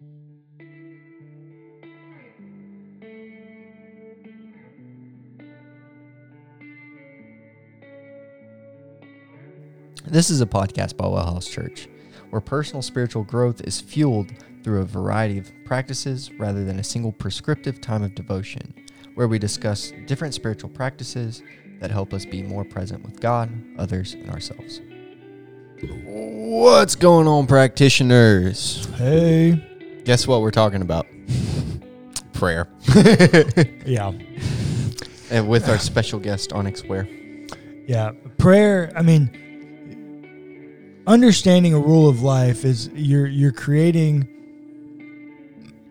This is a podcast by Well House Church, where personal spiritual growth is fueled through a variety of practices rather than a single prescriptive time of devotion, where we discuss different spiritual practices that help us be more present with God, others, and ourselves. What's going on, practitioners? Hey. Guess what we're talking about? Prayer. Yeah. and with our special guest, Onyx Ware. Yeah. Prayer, I mean, understanding a rule of life is you're you're creating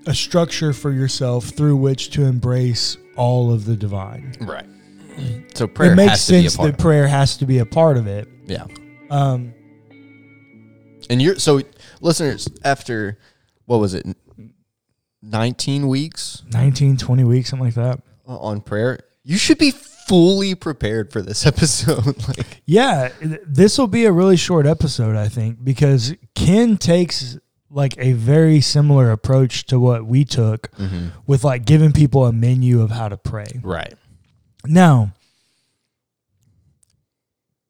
a structure for yourself through which to embrace all of the divine. Right. So prayer it makes has to be a sense part. that prayer has to be a part of it. yeah. Um, And you're so listeners after what was it? 19 weeks 19, 20 weeks, something like that. on prayer. You should be fully prepared for this episode. like Yeah, this will be a really short episode, I think, because Ken takes like a very similar approach to what we took mm-hmm. with like giving people a menu of how to pray. right. Now,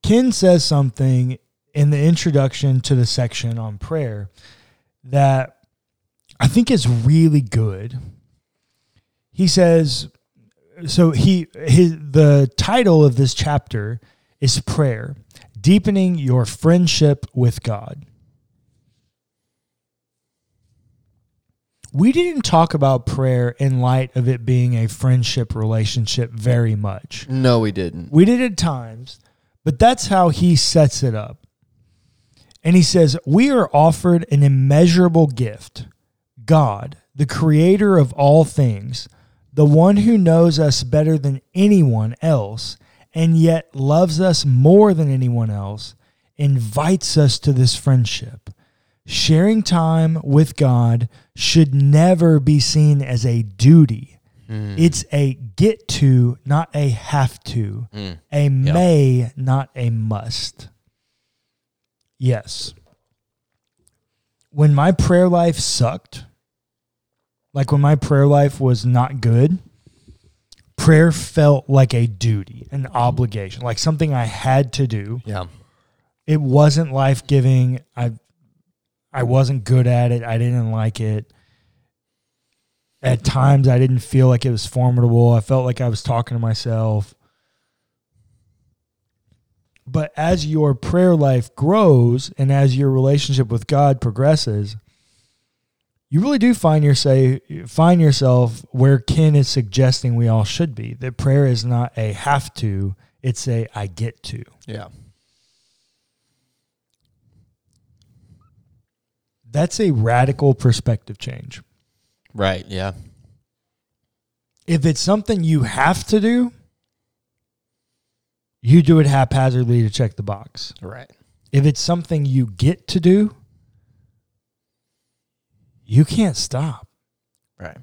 Ken says something in the introduction to the section on prayer that I think is really good. He says, so he his the title of this chapter is prayer, deepening your friendship with God. We didn't talk about prayer in light of it being a friendship relationship very much. No, we didn't. We did at times, but that's how he sets it up. And he says, We are offered an immeasurable gift God, the creator of all things, the one who knows us better than anyone else, and yet loves us more than anyone else, invites us to this friendship. Sharing time with God should never be seen as a duty. Hmm. It's a get to, not a have to. Hmm. A may, not a must. Yes. When my prayer life sucked, like when my prayer life was not good, prayer felt like a duty, an mm-hmm. obligation, like something I had to do. Yeah. It wasn't life giving. I I wasn't good at it. I didn't like it. At times I didn't feel like it was formidable. I felt like I was talking to myself. But as your prayer life grows and as your relationship with God progresses, you really do find yourself find yourself where Ken is suggesting we all should be. That prayer is not a have to, it's a I get to. Yeah. That's a radical perspective change. Right. Yeah. If it's something you have to do, you do it haphazardly to check the box. Right. If it's something you get to do, you can't stop. Right.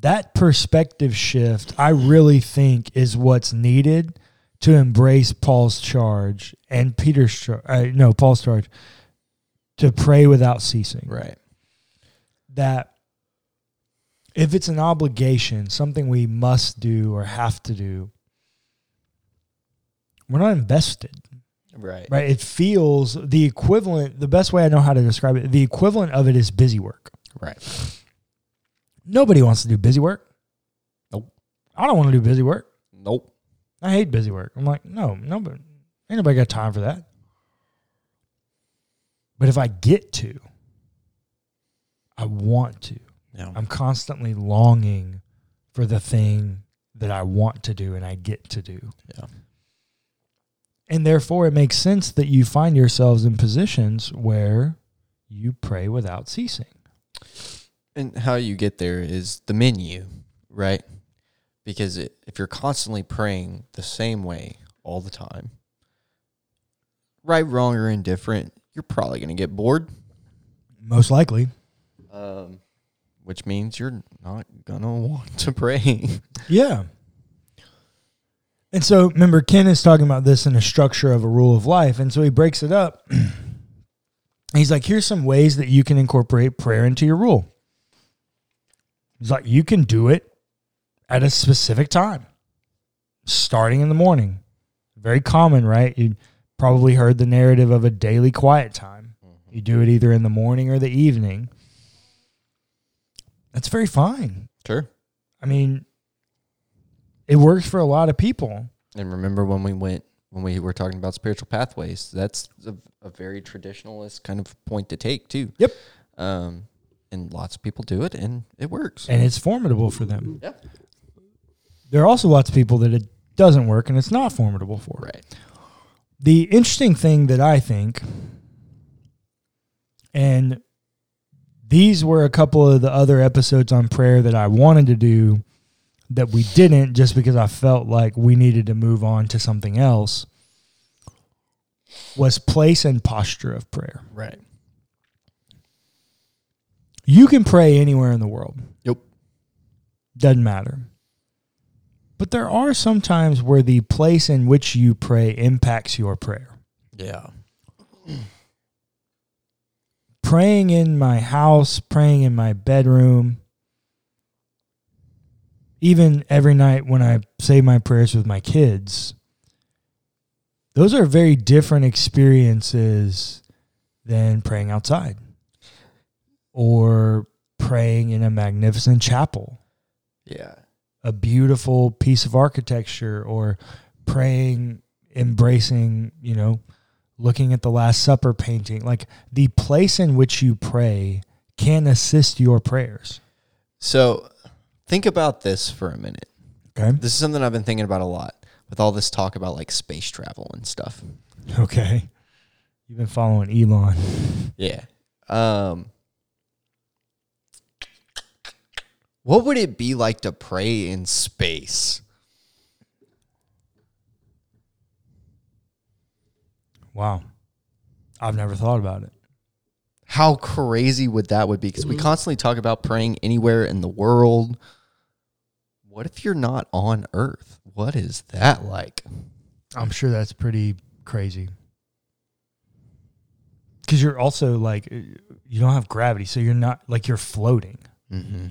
That perspective shift, I really think, is what's needed to embrace Paul's charge and Peter's charge. Uh, no, Paul's charge to pray without ceasing. Right. That if it's an obligation, something we must do or have to do, we're not invested. Right. right? It feels the equivalent. The best way I know how to describe it, the equivalent of it is busy work. Right. Nobody wants to do busy work. Nope. I don't want to do busy work. Nope. I hate busy work. I'm like, no, nobody, ain't nobody got time for that. But if I get to, I want to. Yeah. I'm constantly longing for the thing that I want to do and I get to do. Yeah. And therefore, it makes sense that you find yourselves in positions where you pray without ceasing. And how you get there is the menu, right? Because it, if you're constantly praying the same way all the time, right, wrong, or indifferent, you're probably going to get bored, Most likely. um, which means you're not going to want to pray. Yeah. And so remember, Ken is talking about this in a structure of a rule of life. And so he breaks it up He's like, here's some ways that you can incorporate prayer into your rule. He's like, you can do it at a specific time, starting in the morning. Very common, right? You probably heard the narrative of a daily quiet time. Mm-hmm. You do it either in the morning or the evening. That's very fine. Sure. I mean, it works for a lot of people. And remember when we went when we were talking about spiritual pathways, that's a, a very traditionalist kind of point to take too. Yep. Um, and lots of people do it, and it works. And it's formidable for them. yeah. There are also lots of people that it doesn't work and it's not formidable for. Right. The interesting thing that I think, and these were a couple of the other episodes on prayer that I wanted to do that we didn't just because I felt like we needed to move on to something else, was place and posture of prayer. Right. You can pray anywhere in the world. Yep. Doesn't matter. But there are some times where the place in which you pray impacts your prayer. Yeah. Praying in my house, praying in my bedroom, even every night when I say my prayers with my kids, those are very different experiences than praying outside or praying in a magnificent chapel. Yeah. a beautiful piece of architecture or praying, embracing, you know, looking at the Last Supper painting. Like the place in which you pray can assist your prayers. So think about this for a minute. Okay. This is something I've been thinking about a lot with all this talk about like space travel and stuff. Okay. You've been following Elon. Yeah. Um What would it be like to pray in space? Wow. I've never thought about it. How crazy would that would be? Because we constantly talk about praying anywhere in the world. What if you're not on Earth? What is that like? I'm sure that's pretty crazy. Because you're also like, you don't have gravity. So you're not like you're floating. Mm-hmm.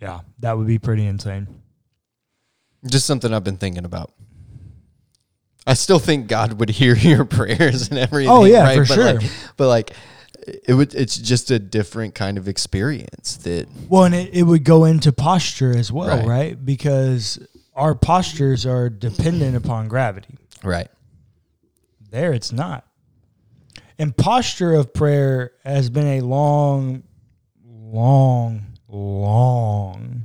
Yeah. That would be pretty insane. Just something I've been thinking about. I still think God would hear your prayers and everything. Oh, yeah, right? for but Like, sure. but like, it would. It's just a different kind of experience that. Well, and it, it would go into posture as well, Right. right? Because our postures are dependent upon gravity. Right. There, it's not. And posture of prayer has been a long, long, long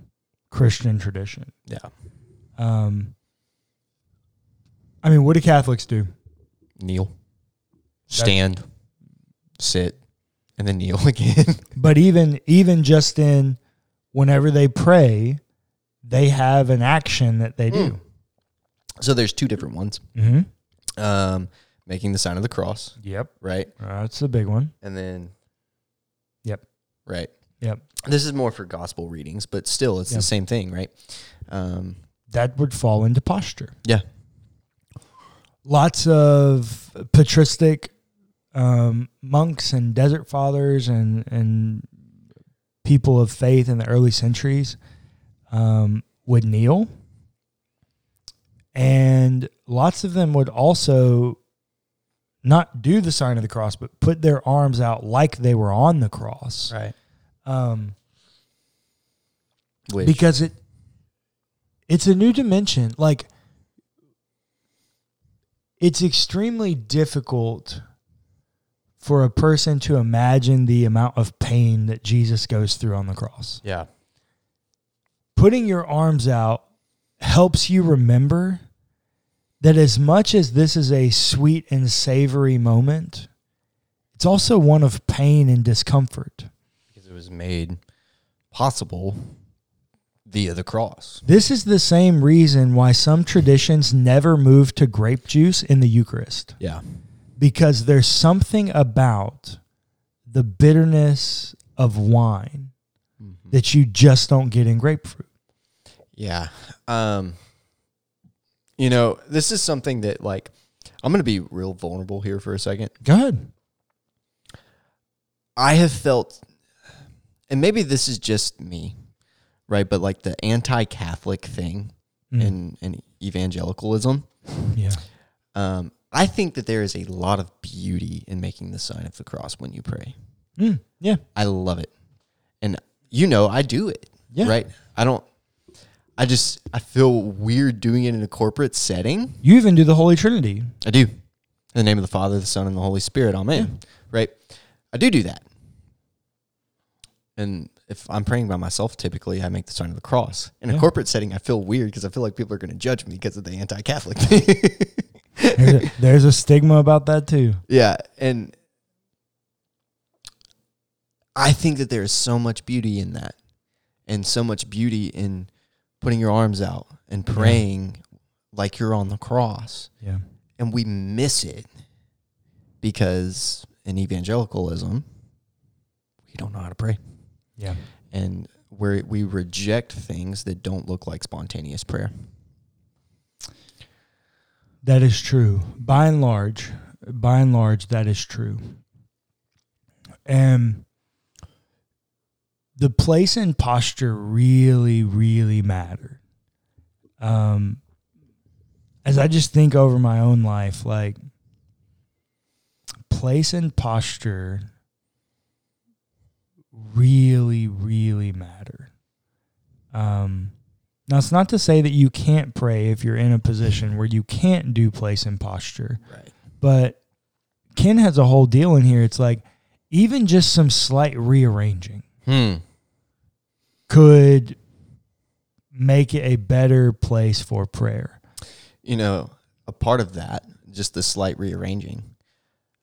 Christian tradition. Yeah. Um, I mean, what do Catholics do? Kneel. Stand. sit. And then kneel again. But even even just in whenever they pray, they have an action that they do. so there's two different ones. Mm-hmm. Um, making the sign of the cross. Yep, Right. that's the big one. And then. Yep. Right. Yep. This is more for gospel readings, but still, it's Yep. the same thing, right? Um, That would fall into posture. yeah. lots of patristic um, monks and desert fathers and and people of faith in the early centuries um, would kneel, and lots of them would also not do the sign of the cross, but put their arms out like they were on the cross, Right. um, Which, because it it's a new dimension. Like it's extremely difficult for a person to imagine the amount of pain that Jesus goes through on the cross. yeah. Putting your arms out helps you remember that as much as this is a sweet and savory moment, it's also one of pain and discomfort. Because it was made possible via the cross. This is the same reason why some traditions never move to grape juice in the Eucharist. Yeah. Because there's something about the bitterness of wine that you just don't get in grapefruit. Yeah. Um you know, this is something that like I'm going to be real vulnerable here for a second. Go ahead. I have felt, and maybe this is just me, right? But like the anti-Catholic thing Mm. in in evangelicalism, Yeah. um, I think that there is a lot of beauty in making the sign of the cross when you pray. Mm. Yeah. I love it, and you know I do it. Yeah. Right. I don't. I just I feel weird doing it in a corporate setting. You even do the Holy Trinity. I do. In the name of the Father, the Son, and the Holy Spirit. Amen. Right? I do do that. And if I'm praying by myself, typically I make the sign of the cross. In a corporate setting, I feel weird because I feel like people are going to judge me because of the anti Catholic thing. There's a, there's a stigma about that too. yeah. And I think that there is so much beauty in that and so much beauty in putting your arms out and praying like you're on the cross. Yeah. and we miss it because in evangelicalism we don't know how to pray Yeah. and we we reject things that don't look like spontaneous prayer That is true. By and large, by and large, that is true. And the place and posture really, really matter. Um, as I just think over my own life, like place and posture really, really matter. Um, now, it's not to say that you can't pray if you're in a position where you can't do place and posture, right but Ken has a whole deal in here. It's like even just some slight rearranging hmm could make it a better place for prayer. you know a part of that just the slight rearranging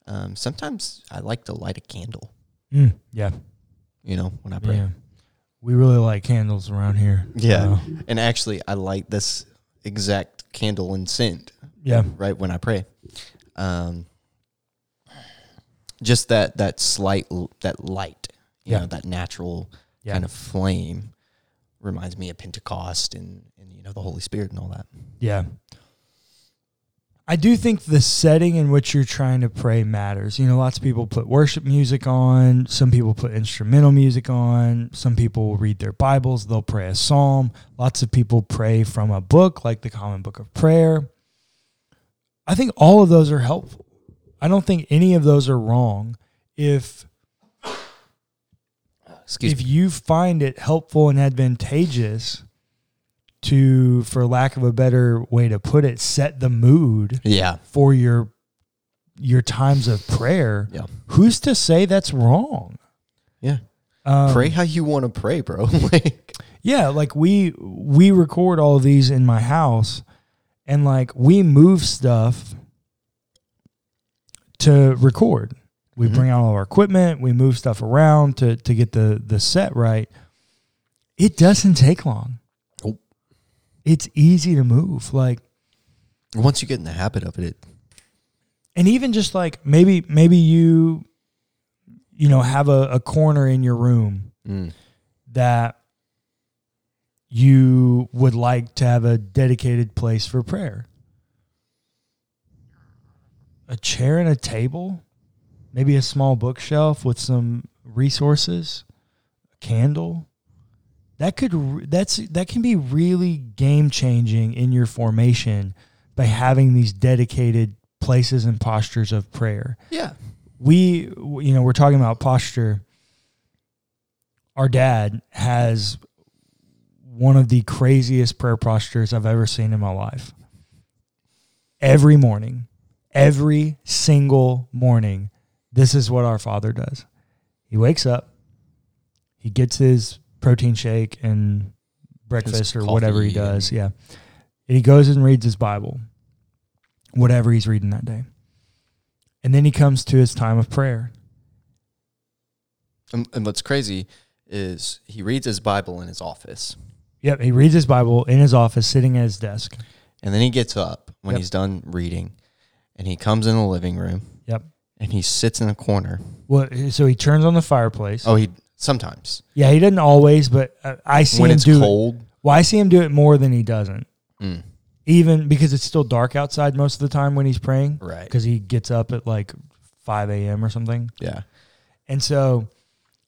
um, sometimes i like to light a candle Mm, yeah, you know when i pray yeah. We really like candles around here. Yeah. Uh, and actually i light this exact candle and scent yeah. right when I pray. Um, just that that slight that light, you Yeah. know, that natural Yeah. kind of flame reminds me of Pentecost and and you know the Holy Spirit and all that. Yeah. I do think the setting in which you're trying to pray matters. You know, lots of people put worship music on, some people put instrumental music on, some people will read their Bibles, they'll pray a psalm. Lots of people pray from a book like the Common Book of Prayer. I think all of those are helpful. I don't think any of those are wrong. If Excuse if me. you find it helpful and advantageous to, for lack of a better way to put it, set the mood Yeah. for your your times of prayer, Yeah. who's to say that's wrong? Yeah. Um, pray how you want to pray, bro. like Yeah, like we we record all of these in my house, and like we move stuff to record. We Mhm. bring out all our equipment, we move stuff around to to get the the set right. It doesn't take long. It's easy to move. Like once you get in the habit of it, it and even just like maybe maybe you you know have a, a corner in your room mm, that you would like to have a dedicated place for prayer. A chair and a table, maybe a small bookshelf with some resources, a candle. That could that's that can be really game changing in your formation by having these dedicated places and postures of prayer. Yeah. we you know we're talking about posture. Our dad has one of the craziest prayer postures i've ever seen in my life. Every morning every single morning this is what our father does. He wakes up he gets his protein shake and breakfast or whatever he does yeah and he goes and reads his bible whatever he's reading that day and then he comes to his time of prayer. And, and what's crazy is he reads his Bible in his office, Yep, he reads his Bible in his office, sitting at his desk. and then he gets up when Yep. he's done reading, and he comes in the living room. Yep. And he sits in a corner. Well, so he turns on the fireplace. Oh, he sometimes Yeah, he doesn't always, but uh, I see when him it's do it. cold. Well, I see him do it more than he doesn't. Mm. even because it's still dark outside most of the time when he's praying, Right. because he gets up at like 5 a.m. or something. Yeah. And so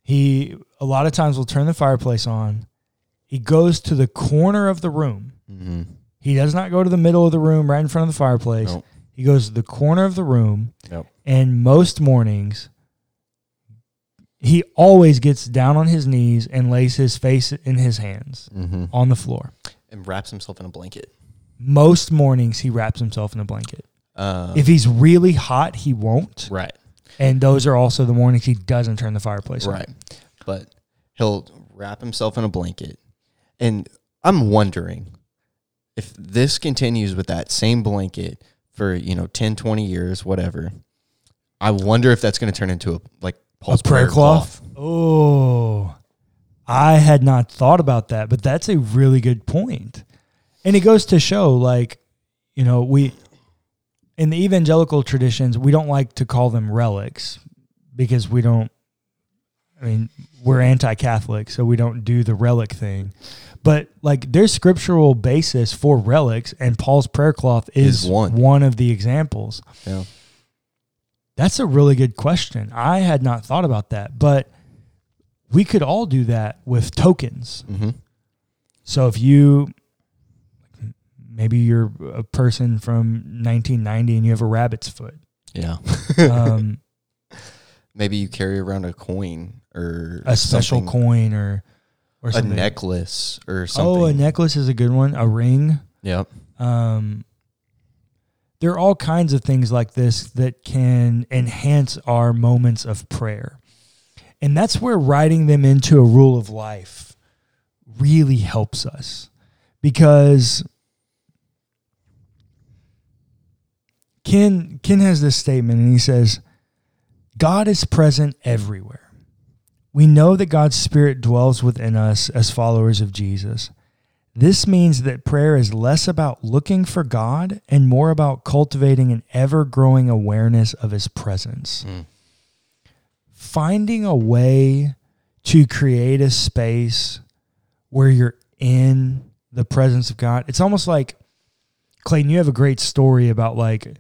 he a lot of times will turn the fireplace on. He goes to the corner of the room. Mm-hmm. He does not go to the middle of the room right in front of the fireplace. Nope. He goes to the corner of the room. Yep. And most mornings he always gets down on his knees and lays his face in his hands Mm-hmm. on the floor. And wraps himself in a blanket. Most mornings he wraps himself in a blanket. Um, If he's really hot, he won't. right. And those are also the mornings he doesn't turn the fireplace on. Right. But he'll wrap himself in a blanket. And I'm wondering if this continues with that same blanket for, you know, 10, 20 years, whatever. I wonder if that's going to turn into a like Paul's a prayer, cloth. Oh, I had not thought about that, but that's a really good point. And it goes to show, like, you know, we in the evangelical traditions, we don't like to call them relics because we don't. I mean, we're anti-Catholic, so we don't do the relic thing. But like, there's scriptural basis for relics, and Paul's prayer cloth is, Is one. one of the examples. Yeah. That's a really good question. I had not thought about that, but we could all do that with tokens. Mm-hmm. So if you maybe you're a person from 1990 and you have a rabbit's foot, Yeah. um, Maybe you carry around a coin or a special coin or or a necklace or something. Oh, a necklace is a good one. A ring. Yep. Um, there are all kinds of things like this that can enhance our moments of prayer. And that's where writing them into a rule of life really helps us because Ken Ken has this statement and he says God is present everywhere. We know that God's spirit dwells within us as followers of Jesus. This means that prayer is less about looking for God and more about cultivating an ever growing awareness of His presence. Mm. Finding a way to create a space where you're in the presence of God. It's almost like, Clayton, you have a great story about like,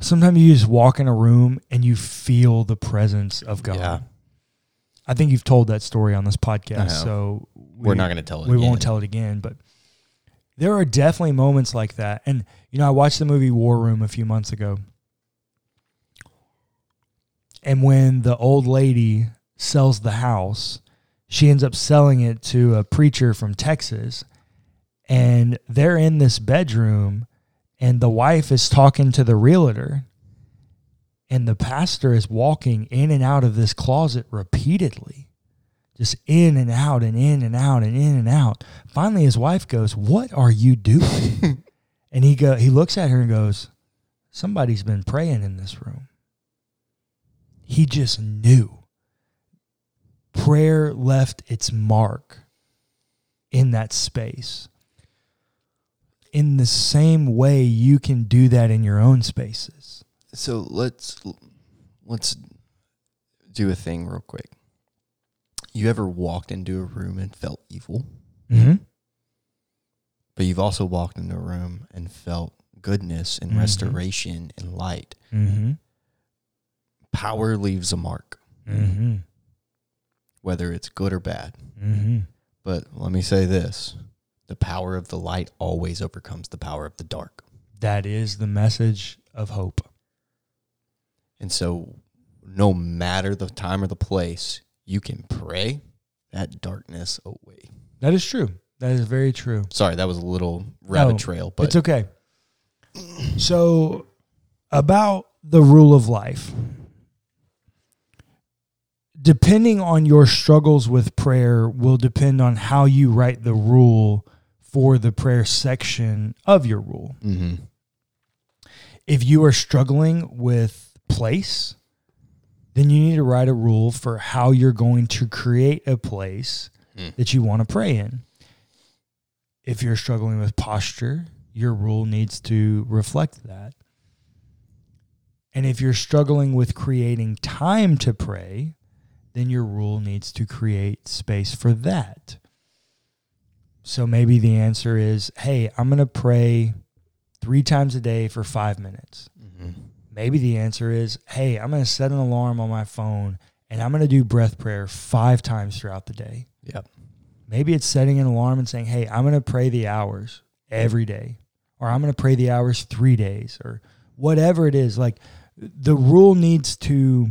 sometimes you just walk in a room and you feel the presence of God. Yeah. I think you've told that story on this podcast, so We're not going to tell it. we again. won't tell it again, but there are definitely moments like that. And you know, I watched the movie War Room a few months ago. And when the old lady sells the house, she ends up selling it to a preacher from Texas. And they're in this bedroom, and the wife is talking to the realtor. And the pastor is walking in and out of this closet repeatedly just in and out and in and out and in and out. Finally, his wife goes, "What are you doing?" and he go, he looks at her and goes, "Somebody's been praying in this room." He just knew. Prayer left its mark in that space. In the same way, you can do that in your own spaces. So let's let's do a thing real quick. You ever walked into a room and felt evil? Mm-hmm. But you've also walked into a room and felt goodness and Mhm. restoration and light. Mm-hmm. Power leaves a mark, Mm-hmm. whether it's good or bad. Mm-hmm. But let me say this the power of the light always overcomes the power of the dark. That is the message of hope. And so, no matter the time or the place, you can pray that darkness away. That is true. That is very true. Sorry, that was a little rabbit No, trail, but it's okay. So, about the rule of life, depending on your struggles with prayer, will depend on how you write the rule for the prayer section of your rule. Mhm. If you are struggling with place, then you need to write a rule for how you're going to create a place Hmm. that you want to pray in. If you're struggling with posture, your rule needs to reflect that. And if you're struggling with creating time to pray, then your rule needs to create space for that. so maybe the answer is, hey, I'm going to pray three times a day for five minutes. Mm-hmm. Maybe the answer is, hey, I'm going to set an alarm on my phone and I'm going to do breath prayer five times throughout the day. Yep. Maybe it's setting an alarm and saying, hey, I'm going to pray the hours every day, or I'm going to pray the hours three days, or whatever it is. Like the rule needs to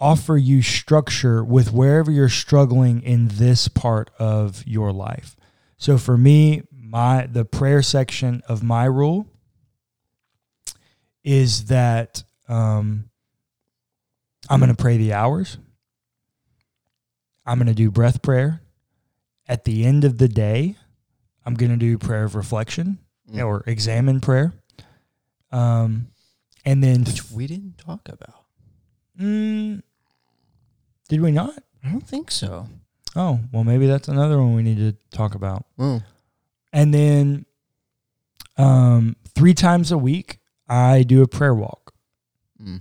offer you structure with wherever you're struggling in this part of your life. So for me, my the prayer section of my rule is that um, I'm going to pray the hours. I'm going to do breath prayer. At the end of the day, I'm going to do prayer of reflection Mm. or Examen prayer. Um, and then, Which we didn't talk about. mm, did we not? I don't think so. Oh, well, maybe that's another one we need to talk about. Mm. And then, um, three times a week, I do a prayer walk. Mm.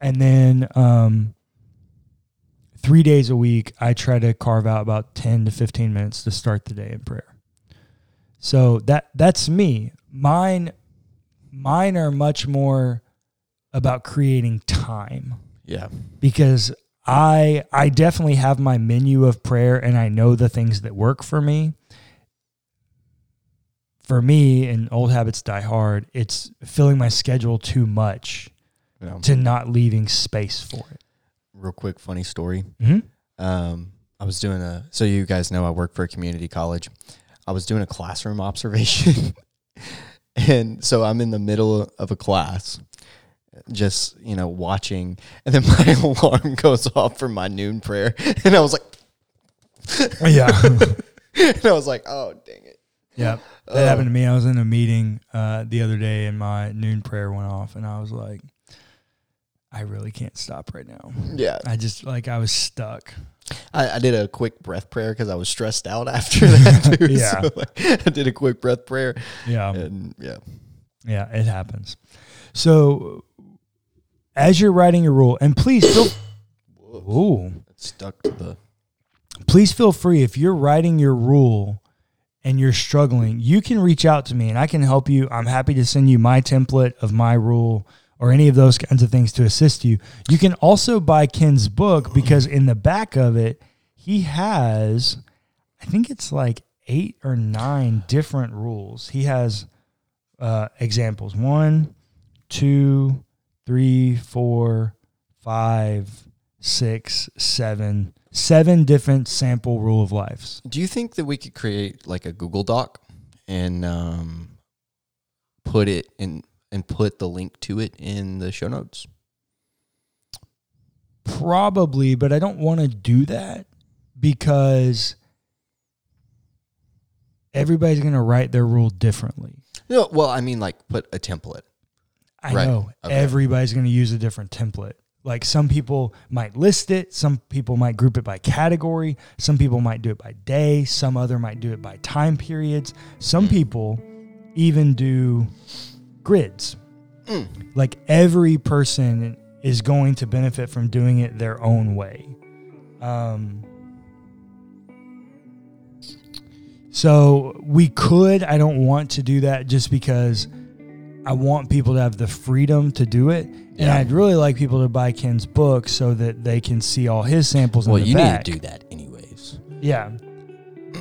And then, um, three days a week, I try to carve out about 10 to 15 minutes to start the day in prayer. So that that's me. Mine mine are much more about creating time Yeah. because I I definitely have my menu of prayer and I know the things that work for me. For me, and old habits die hard, it's filling my schedule too much yeah. to not leaving space for it. Real quick, funny story. Mm-hmm. Um, I was doing a. So you guys know I work for a community college. I was doing a classroom observation, and so I'm in the middle of a class, just you know watching, and then my alarm goes off for my noon prayer, and I was like, Yeah. and I was like, oh dang it. yeah. That Oh. happened to me. I was in a meeting uh, the other day and my noon prayer went off and I was like, I really can't stop right now. Yeah, I just like I was stuck. I, I did a quick breath prayer because I was stressed out after that. Too. Yeah. so, like, I did a quick breath prayer, Yeah. and yeah, Yeah, it happens. So as you're writing your rule, and please feel ooh, stuck to the. please feel free if you're writing your rule and you're struggling, you can reach out to me and I can help you. I'm happy to send you my template of my rule or any of those kinds of things to assist you. You can also buy Ken's book because in the back of it, he has I think it's like 8 or 9 different rules. He has uh, examples. One, two, three, four, five, six, seven, seven different sample rule of lives. Do you think that we could create like a Google Doc and um, put it in and put the link to it in the show notes? Probably, but I don't want to do that because everybody's going to write their rule differently. No, well, I mean, like put a template. I Right. know Okay. everybody's going to use a different template. Like some people might list it, some people might group it by category, some people might do it by day, some other might do it by time periods. Some people even do grids. Mm. Like every person is going to benefit from doing it their own way. Um, so we could, I don't want to do that just because I want people to have the freedom to do it. And Yeah. I'd really like people to buy Ken's book so that they can see all his samples Well, in the you back. need to do that anyways. Yeah.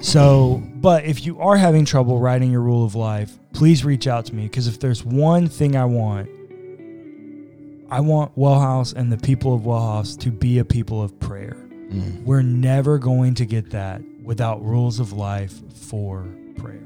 So, but if you are having trouble writing your rule of life, please reach out to me because if there's one thing I want, I want Wellhouse and the people of Wellhouse to be a people of prayer. Mm. We're never going to get that without rules of life for prayer.